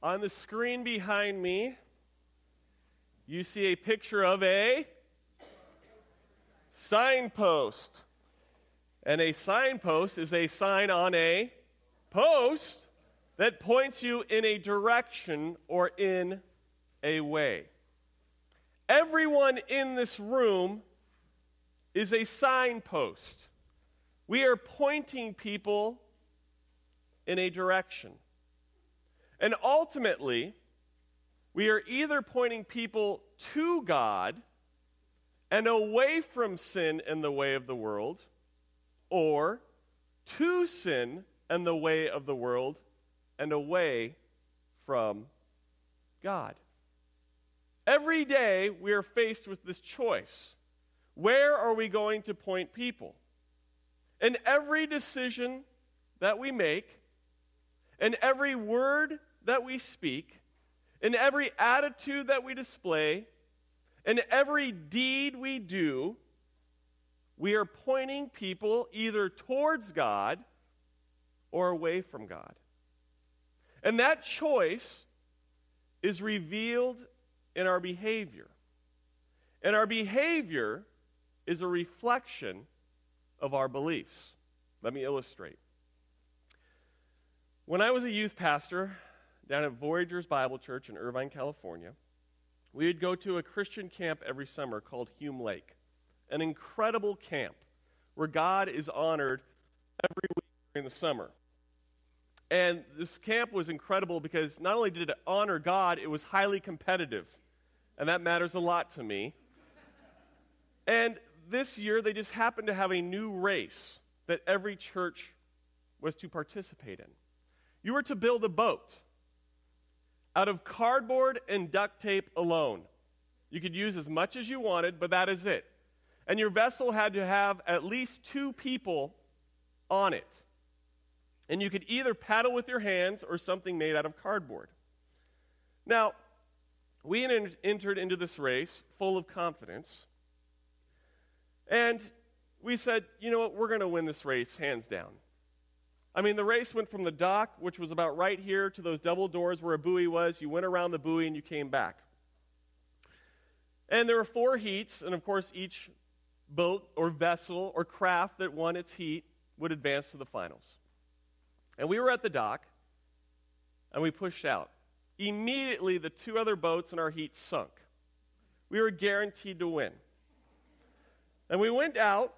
On the screen behind me, you see a picture of a signpost. And a signpost is a sign on a post that points you in a direction or in a way. Everyone in this room is a signpost. We are pointing people in a direction. And ultimately, we are either pointing people to God and away from sin and the way of the world, or to sin and the way of the world and away from God. Every day we are faced with this choice. Where are we going to point people? And every decision that we make, and every word that we speak, in every attitude that we display, in every deed we do, we are pointing people either towards God or away from God. And that choice is revealed in our behavior. And our behavior is a reflection of our beliefs. Let me illustrate. When I was a youth pastor down at Voyagers Bible Church in Irvine, California, we would go to a Christian camp every summer called Hume Lake, an incredible camp where God is honored every week during the summer. And this camp was incredible because not only did it honor God, it was highly competitive. And that matters a lot to me. And this year, they just happened to have a new race that every church was to participate in. You were to build a boat out of cardboard and duct tape alone. You could use as much as you wanted, but that is it. And your vessel had to have at least two people on it. And you could either paddle with your hands or something made out of cardboard. Now, we entered into this race full of confidence. And we said, you know what, we're going to win this race hands down. I mean, the race went from the dock, which was about right here, to those double doors where a buoy was. You went around the buoy and you came back. And there were four heats, and of course, each boat or vessel or craft that won its heat would advance to the finals. And we were at the dock, and we pushed out. Immediately, the two other boats in our heat sunk. We were guaranteed to win. And we went out,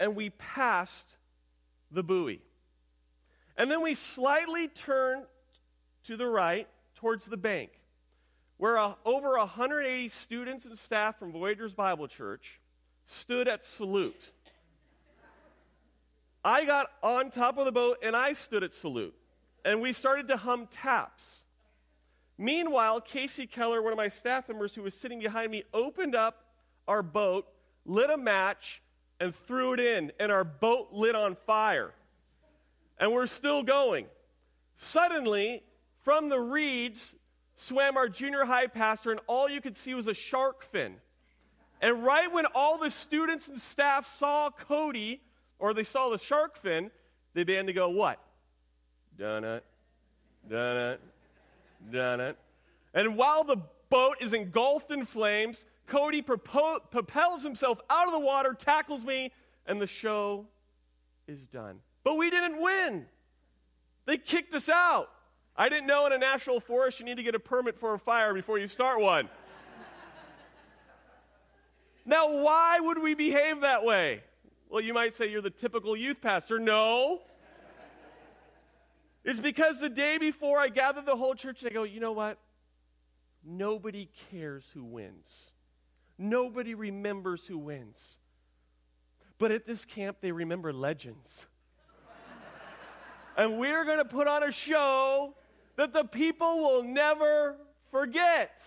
and we passed the buoy. And then we slightly turned to the right towards the bank, where uh, over 180 students and staff from Voyagers Bible Church stood at salute. I got on top of the boat and I stood at salute. And we started to hum taps. Meanwhile, Casey Keller, one of my staff members who was sitting behind me, opened up our boat, lit a match, and threw it in. And our boat lit on fire and we're still going. Suddenly, from the reeds swam our junior high pastor, and all you could see was a shark fin. And right when all the students and staff saw Cody, or they saw the shark fin, they began to go, What? Done it, uh, done it, uh, done it. Uh. And while the boat is engulfed in flames, Cody propo- propels himself out of the water, tackles me, and the show is done. But we didn't win. They kicked us out. I didn't know in a national forest you need to get a permit for a fire before you start one. now, why would we behave that way? Well, you might say you're the typical youth pastor. No. It's because the day before I gathered the whole church and I go, you know what? Nobody cares who wins. Nobody remembers who wins. But at this camp, they remember legends and we're going to put on a show that the people will never forget.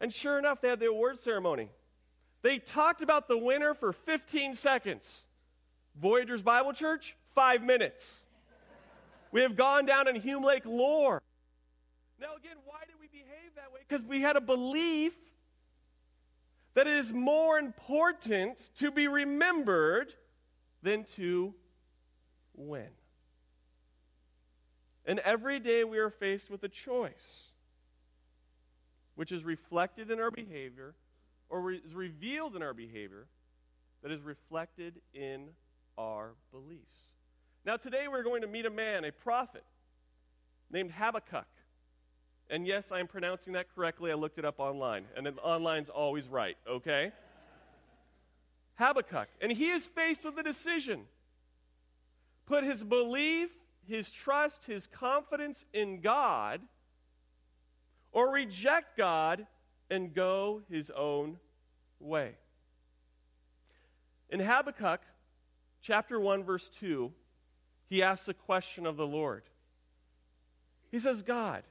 And sure enough, they had the award ceremony. They talked about the winner for 15 seconds. Voyagers Bible Church, five minutes. We have gone down in Hume Lake lore. Now, again, why did we behave that way? Because we had a belief that it is more important to be remembered than to win. And every day we are faced with a choice, which is reflected in our behavior or is revealed in our behavior that is reflected in our beliefs. Now, today we're going to meet a man, a prophet, named Habakkuk. And yes, I'm pronouncing that correctly. I looked it up online, and online's always right, okay? Habakkuk. And he is faced with a decision put his belief, his trust, his confidence in God, or reject God and go his own way. In Habakkuk chapter 1, verse 2, he asks a question of the Lord. He says, God,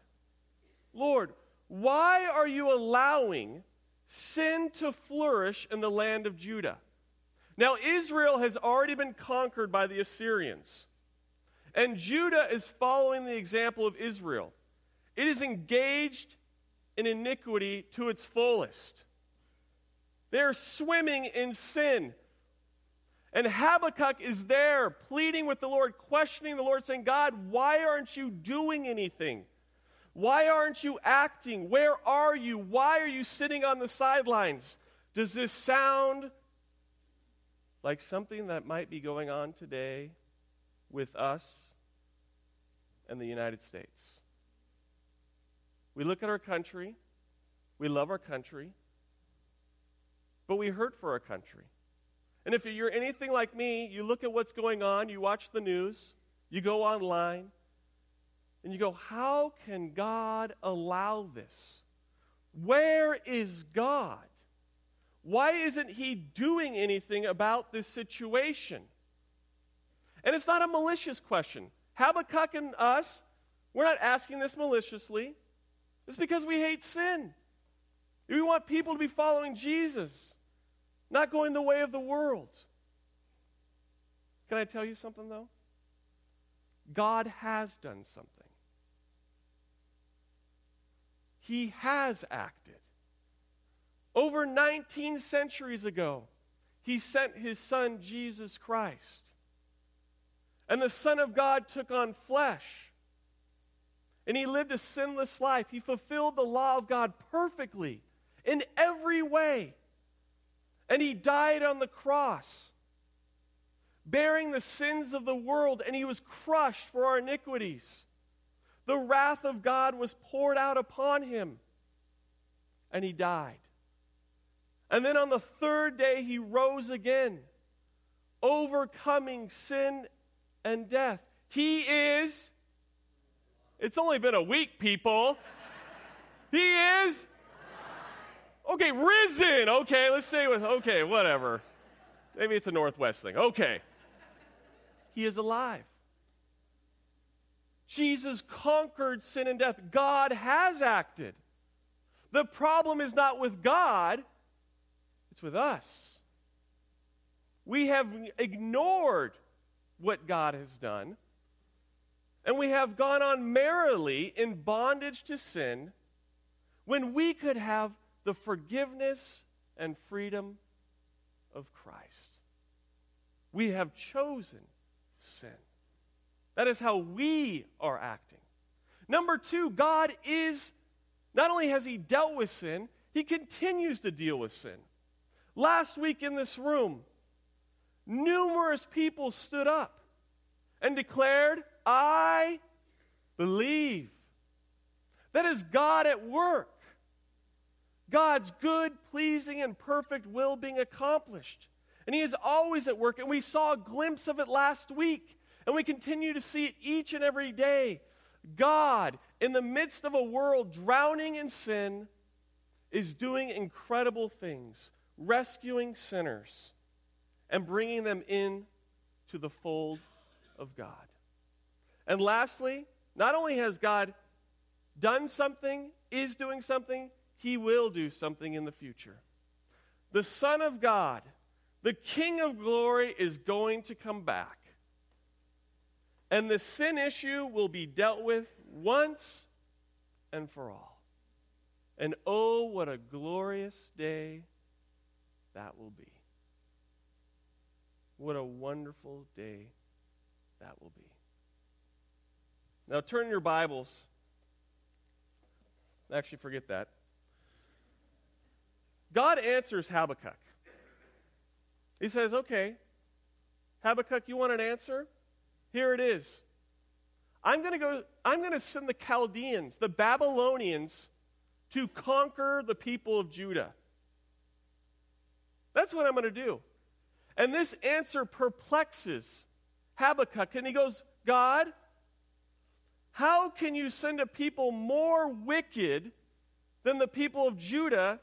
Lord, why are you allowing sin to flourish in the land of Judah? Now, Israel has already been conquered by the Assyrians, and Judah is following the example of Israel. It is engaged in iniquity to its fullest. They're swimming in sin. And Habakkuk is there pleading with the Lord, questioning the Lord, saying, God, why aren't you doing anything? Why aren't you acting? Where are you? Why are you sitting on the sidelines? Does this sound like something that might be going on today with us and the United States? We look at our country, we love our country, but we hurt for our country. And if you're anything like me, you look at what's going on, you watch the news, you go online, and you go, How can God allow this? Where is God? Why isn't He doing anything about this situation? And it's not a malicious question. Habakkuk and us, we're not asking this maliciously. It's because we hate sin. We want people to be following Jesus, not going the way of the world. Can I tell you something, though? God has done something. He has acted. Over 19 centuries ago, He sent His Son, Jesus Christ. And the Son of God took on flesh. And He lived a sinless life. He fulfilled the law of God perfectly in every way. And He died on the cross bearing the sins of the world, and he was crushed for our iniquities. The wrath of God was poured out upon him, and he died. And then on the third day, he rose again, overcoming sin and death. He is, it's only been a week, people. He is, okay, risen. Okay, let's say with, okay, whatever. Maybe it's a Northwest thing. Okay. He is alive. Jesus conquered sin and death. God has acted. The problem is not with God, it's with us. We have ignored what God has done, and we have gone on merrily in bondage to sin when we could have the forgiveness and freedom of Christ. We have chosen sin. That is how we are acting. Number two, God is, not only has He dealt with sin, He continues to deal with sin. Last week in this room, numerous people stood up and declared, I believe. That is God at work. God's good, pleasing, and perfect will being accomplished. And He is always at work. And we saw a glimpse of it last week and we continue to see it each and every day. God, in the midst of a world drowning in sin, is doing incredible things, rescuing sinners and bringing them in to the fold of God. And lastly, not only has God done something, is doing something, he will do something in the future. The Son of God, the King of glory, is going to come back. And the sin issue will be dealt with once and for all. And oh, what a glorious day that will be. What a wonderful day that will be. Now turn your Bibles. Actually, forget that. God answers Habakkuk. He says, Okay, Habakkuk, you want an answer? Here it is. I'm going to go, I'm going to send the Chaldeans, the Babylonians, to conquer the people of Judah. That's what I'm going to do. And this answer perplexes Habakkuk. And he goes, God, how can you send a people more wicked than the people of Judah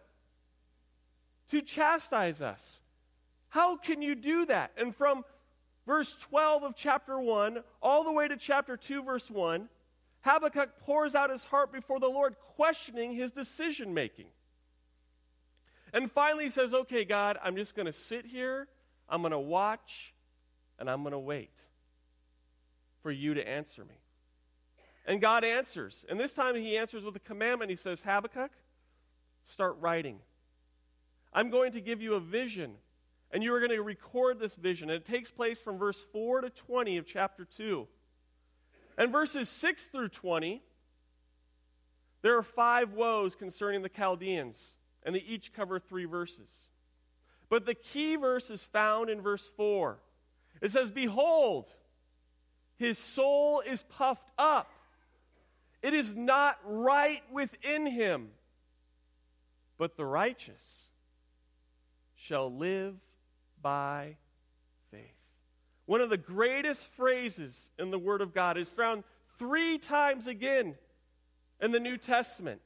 to chastise us? How can you do that? And from verse 12 of chapter 1 all the way to chapter 2, verse 1, Habakkuk pours out his heart before the Lord, questioning his decision making. And finally, he says, Okay, God, I'm just going to sit here, I'm going to watch, and I'm going to wait for you to answer me. And God answers. And this time he answers with a commandment. He says, Habakkuk, start writing. I'm going to give you a vision and you are going to record this vision. And it takes place from verse 4 to 20 of chapter 2. And verses 6 through 20, there are five woes concerning the Chaldeans, and they each cover three verses. But the key verse is found in verse 4. It says, Behold, his soul is puffed up. It is not right within him, but the righteous shall live by faith. One of the greatest phrases in the Word of God is found three times again in the New Testament.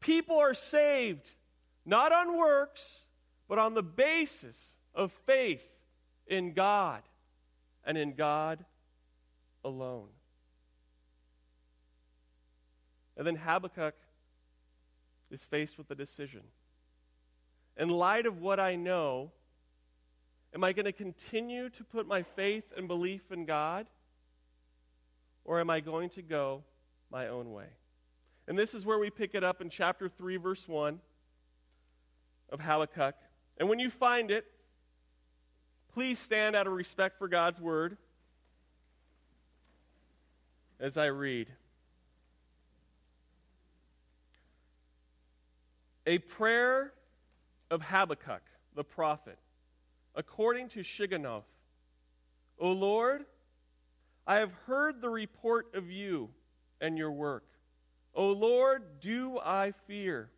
People are saved not on works, but on the basis of faith in God and in God alone. And then Habakkuk is faced with a decision. In light of what I know, Am I going to continue to put my faith and belief in God? Or am I going to go my own way? And this is where we pick it up in chapter 3, verse 1 of Habakkuk. And when you find it, please stand out of respect for God's word as I read. A prayer of Habakkuk, the prophet according to Shigionoth. O Lord, I have heard the report of you and your work. O Lord, do I fear?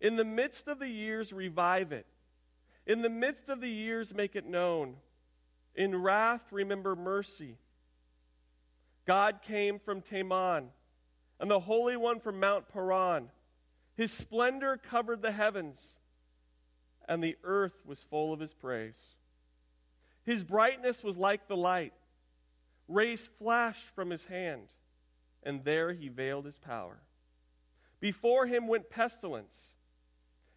In the midst of the years, revive it. In the midst of the years, make it known. In wrath, remember mercy. God came from Teman, and the Holy One from Mount Paran. His splendor covered the heavens and the earth was full of his praise. His brightness was like the light. Rays flashed from his hand, and there he veiled his power. Before him went pestilence,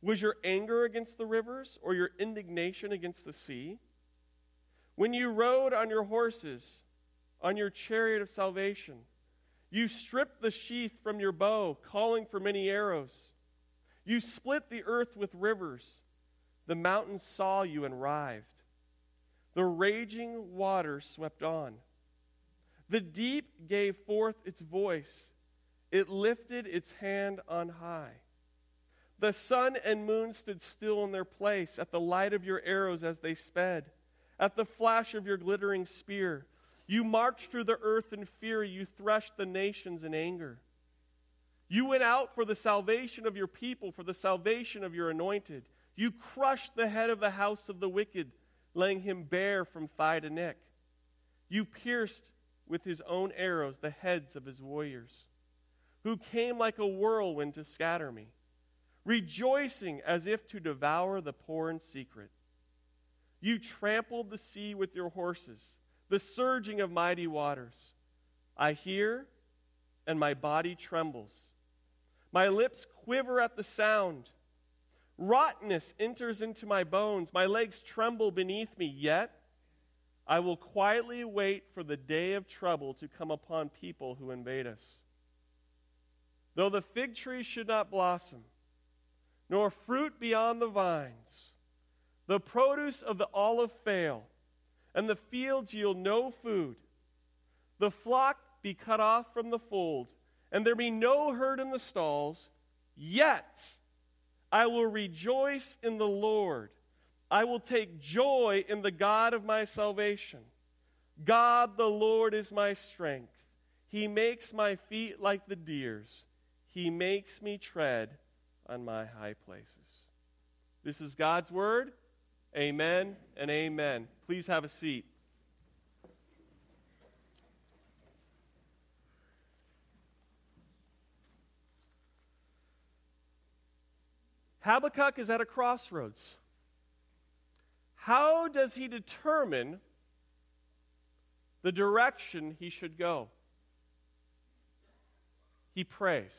Was your anger against the rivers, or your indignation against the sea? When you rode on your horses, on your chariot of salvation, you stripped the sheath from your bow, calling for many arrows. You split the earth with rivers. The mountains saw you and writhed. The raging waters swept on. The deep gave forth its voice. It lifted its hand on high. The sun and moon stood still in their place at the light of your arrows as they sped, at the flash of your glittering spear. You marched through the earth in fear. You threshed the nations in anger. You went out for the salvation of your people, for the salvation of your anointed. You crushed the head of the house of the wicked, laying him bare from thigh to neck. You pierced with his own arrows the heads of his warriors, who came like a whirlwind to scatter me, rejoicing as if to devour the poor in secret. You trampled the sea with your horses, the surging of mighty waters. I hear, and my body trembles. My lips quiver at the sound. Rottenness enters into my bones. My legs tremble beneath me. Yet I will quietly wait for the day of trouble to come upon people who invade us. Though the fig tree should not blossom, nor fruit beyond the vines, the produce of the olive fail, and the fields yield no food, the flock be cut off from the fold, and there be no herd in the stalls, yet I will rejoice in the Lord. I will take joy in the God of my salvation. God the Lord is my strength. He makes my feet like the deer's. He makes me tread on my high places. This is God's word. Amen and amen. Please have a seat. Habakkuk is at a crossroads. How does he determine the direction he should go? He prays.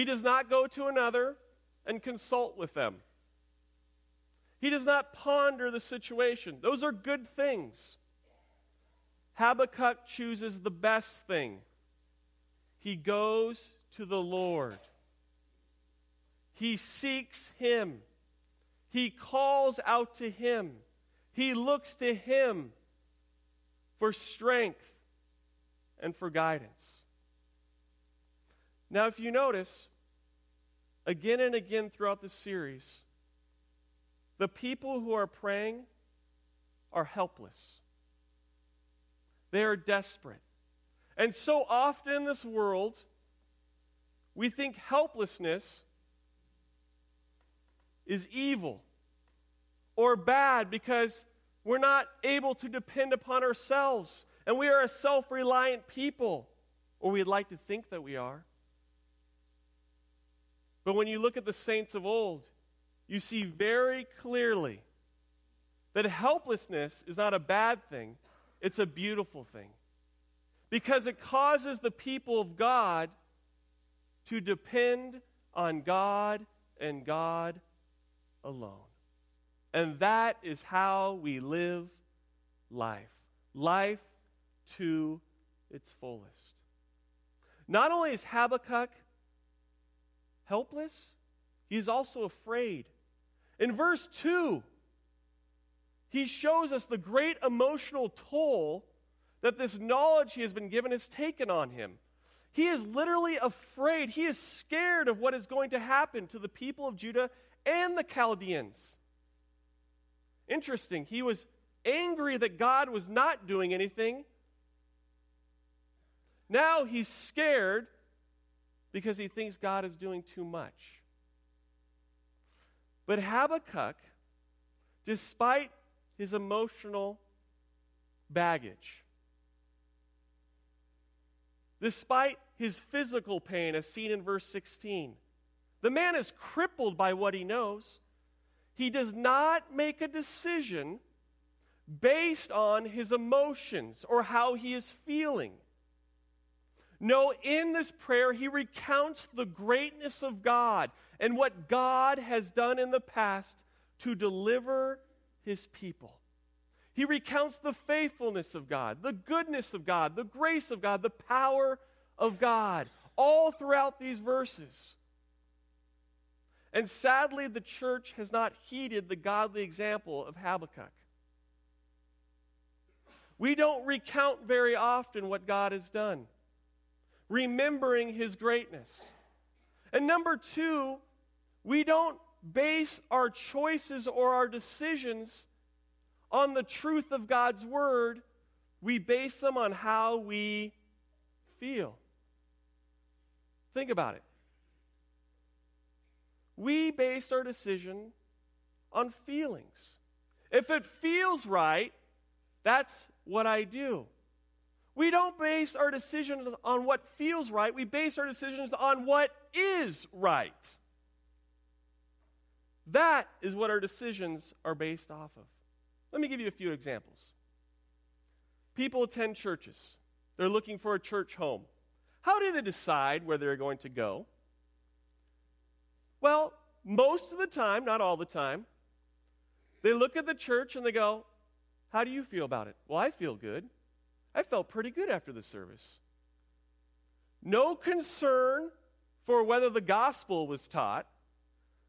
He does not go to another and consult with them. He does not ponder the situation. Those are good things. Habakkuk chooses the best thing. He goes to the Lord. He seeks Him. He calls out to him. He looks to him for strength and for guidance. Now, if you notice, again and again throughout this series, the people who are praying are helpless. They are desperate. And so often in this world, we think helplessness is evil or bad because we're not able to depend upon ourselves. And we are a self reliant people, or we'd like to think that we are. But when you look at the saints of old, you see very clearly that helplessness is not a bad thing, it's a beautiful thing. Because it causes the people of God to depend on God and God alone. And that is how we live life. Life to its fullest. Not only is Habakkuk helpless, he is also afraid. In verse 2, he shows us the great emotional toll that this knowledge he has been given has taken on him. He is literally afraid. He is scared of what is going to happen to the people of Judah and the Chaldeans. Interesting. He was angry that God was not doing anything. Now he's scared because he thinks God is doing too much. But Habakkuk, despite his emotional baggage, despite his physical pain, as seen in verse 16, the man is crippled by what he knows. He does not make a decision based on his emotions or how he is feeling. No, in this prayer, he recounts the greatness of God and what God has done in the past to deliver his people. He recounts the faithfulness of God, the goodness of God, the grace of God, the power of God, all throughout these verses. And sadly, the church has not heeded the godly example of Habakkuk. We don't recount very often what God has done, remembering his greatness. And number two, we don't base our choices or our decisions on the truth of God's word, we base them on how we feel. Think about it we base our decision on feelings. If it feels right, that's what I do. We don't base our decisions on what feels right, we base our decisions on what is right. That is what our decisions are based off of. Let me give you a few examples. People attend churches, they're looking for a church home. How do they decide where they're going to go? Well, most of the time, not all the time, they look at the church and they go, How do you feel about it? Well, I feel good. I felt pretty good after the service. No concern for whether the gospel was taught,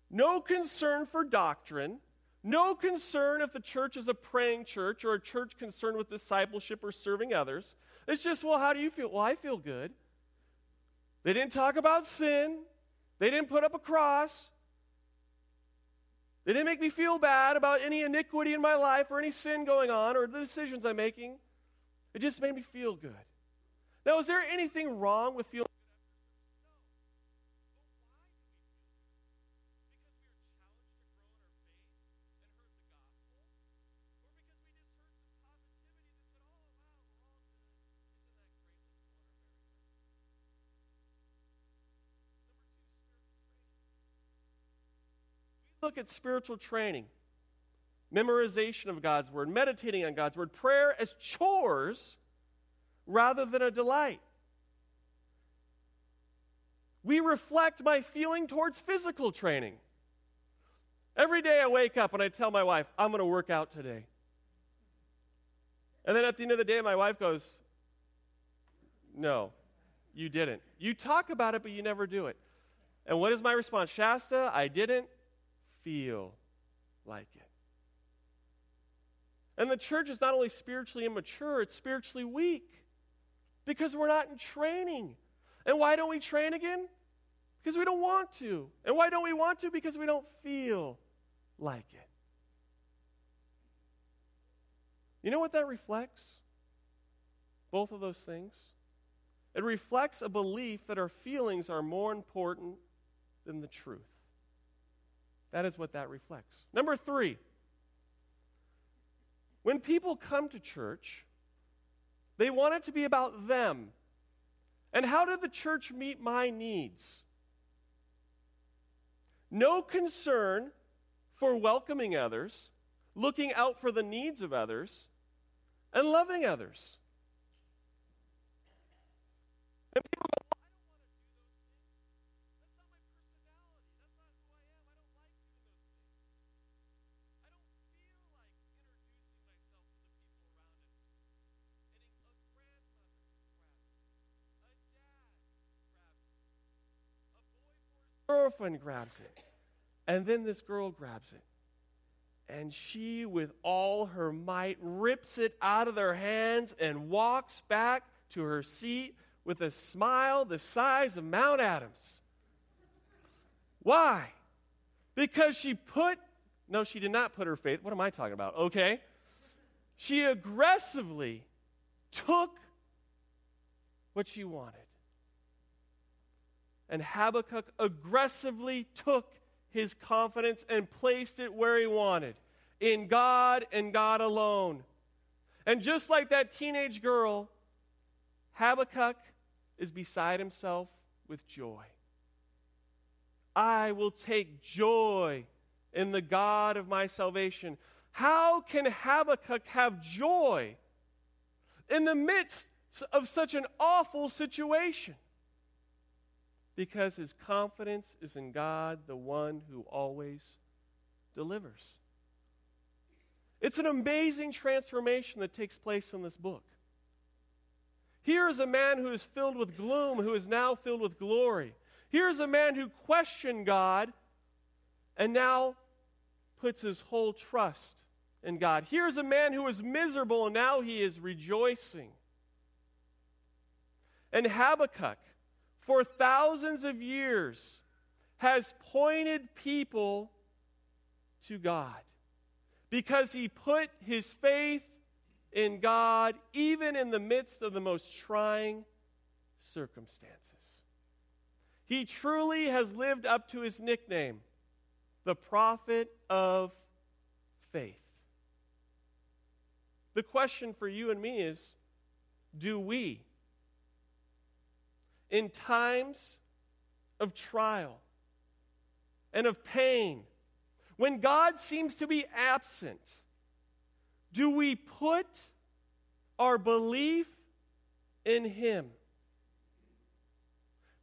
no concern for doctrine, no concern if the church is a praying church or a church concerned with discipleship or serving others. It's just, well, how do you feel? Well, I feel good. They didn't talk about sin, they didn't put up a cross. They didn't make me feel bad about any iniquity in my life or any sin going on or the decisions I'm making. It just made me feel good. Now, is there anything wrong with feeling after that? Why do we feel that? Because we are challenged to grow in our faith and hurt the gospel? Or because we just heard positivity that's been oh, all about wrong thing. look at spiritual training, memorization of God's word, meditating on God's word, prayer as chores rather than a delight. We reflect my feeling towards physical training. Every day I wake up and I tell my wife, I'm going to work out today. And then at the end of the day, my wife goes, No, you didn't. You talk about it, but you never do it. And what is my response? Shasta, I didn't feel like it. And the church is not only spiritually immature, it's spiritually weak because we're not in training. And why don't we train again? Because we don't want to. And why don't we want to? Because we don't feel like it. You know what that reflects? Both of those things. It reflects a belief that our feelings are more important than the truth. That is what that reflects. Number three, when people come to church, they want it to be about them. And how did the church meet my needs? No concern for welcoming others, looking out for the needs of others, and loving others. And people girlfriend grabs it. And then this girl grabs it. And she, with all her might, rips it out of their hands and walks back to her seat with a smile the size of Mount Adams. Why? Because she put, no, she did not put her faith. What am I talking about? Okay. She aggressively took what she wanted. And Habakkuk aggressively took his confidence and placed it where he wanted in God and God alone. And just like that teenage girl, Habakkuk is beside himself with joy. I will take joy in the God of my salvation. How can Habakkuk have joy in the midst of such an awful situation? Because his confidence is in God, the one who always delivers. It's an amazing transformation that takes place in this book. Here is a man who is filled with gloom, who is now filled with glory. Here is a man who questioned God and now puts his whole trust in God. Here's a man who was miserable and now he is rejoicing. And Habakkuk, for thousands of years has pointed people to God because he put his faith in God even in the midst of the most trying circumstances. He truly has lived up to his nickname, the prophet of faith. The question for you and me is do we in times of trial and of pain, when God seems to be absent, do we put our belief in Him?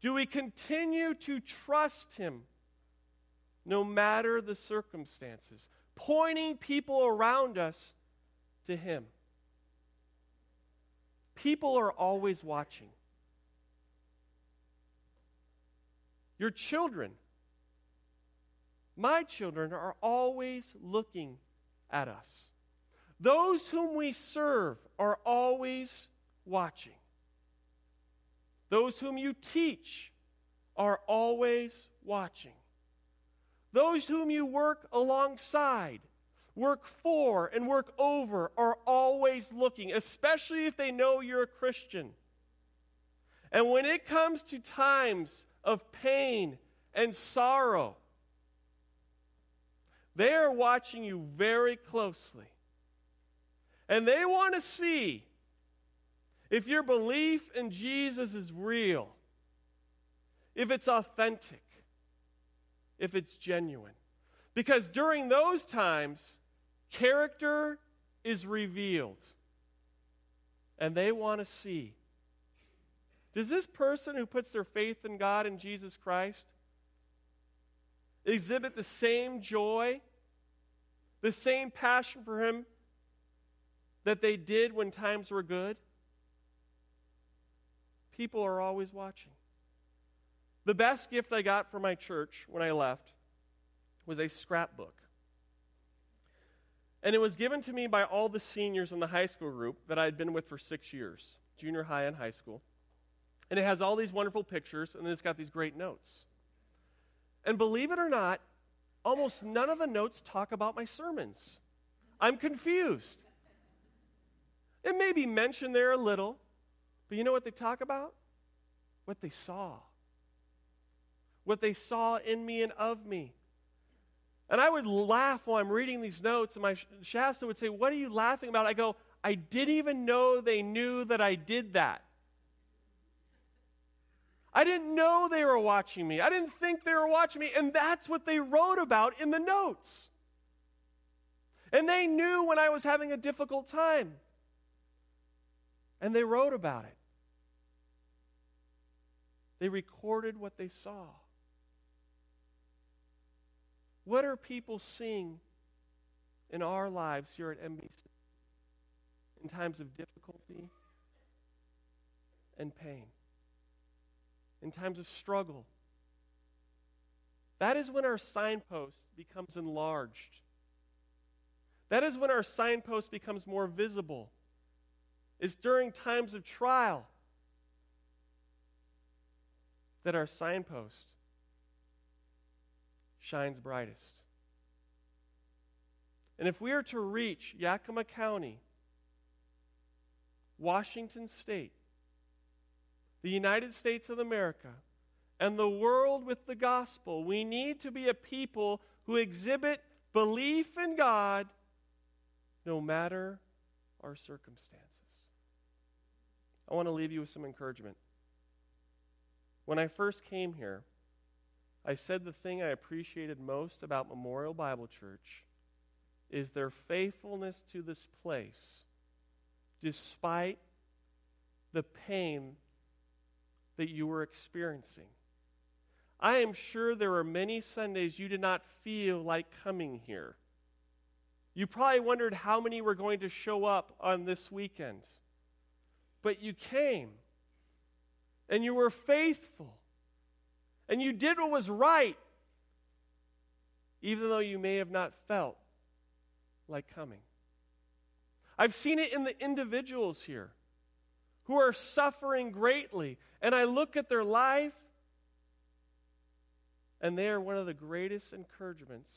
Do we continue to trust Him no matter the circumstances, pointing people around us to Him? People are always watching. Your children, my children, are always looking at us. Those whom we serve are always watching. Those whom you teach are always watching. Those whom you work alongside, work for, and work over are always looking, especially if they know you're a Christian. And when it comes to times of pain and sorrow, they are watching you very closely. And they want to see if your belief in Jesus is real, if it's authentic, if it's genuine. Because during those times, character is revealed. And they want to see does this person who puts their faith in God and Jesus Christ exhibit the same joy, the same passion for Him that they did when times were good? People are always watching. The best gift I got from my church when I left was a scrapbook. And it was given to me by all the seniors in the high school group that I had been with for six years, junior high and high school. And it has all these wonderful pictures, and then it's got these great notes. And believe it or not, almost none of the notes talk about my sermons. I'm confused. It may be mentioned there a little, but you know what they talk about? What they saw. What they saw in me and of me. And I would laugh while I'm reading these notes, and my Shasta would say, What are you laughing about? I go, I didn't even know they knew that I did that. I didn't know they were watching me. I didn't think they were watching me. And that's what they wrote about in the notes. And they knew when I was having a difficult time. And they wrote about it. They recorded what they saw. What are people seeing in our lives here at MBC in times of difficulty and pain? In times of struggle. That is when our signpost becomes enlarged. That is when our signpost becomes more visible. It's during times of trial that our signpost shines brightest. And if we are to reach Yakima County, Washington State, the United States of America, and the world with the gospel, we need to be a people who exhibit belief in God no matter our circumstances. I want to leave you with some encouragement. When I first came here, I said the thing I appreciated most about Memorial Bible Church is their faithfulness to this place, despite the pain that you were experiencing. I am sure there were many Sundays you did not feel like coming here. You probably wondered how many were going to show up on this weekend. But you came, and you were faithful, and you did what was right, even though you may have not felt like coming. I've seen it in the individuals here who are suffering greatly. And I look at their life, and they are one of the greatest encouragements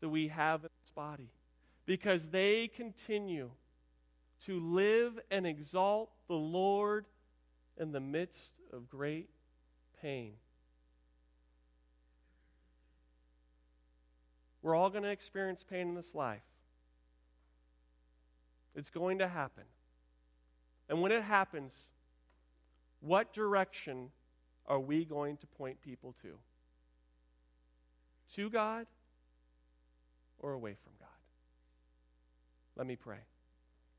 that we have in this body because they continue to live and exalt the Lord in the midst of great pain. We're all going to experience pain in this life. It's going to happen. And when it happens, what direction are we going to point people to? To God or away from God? Let me pray.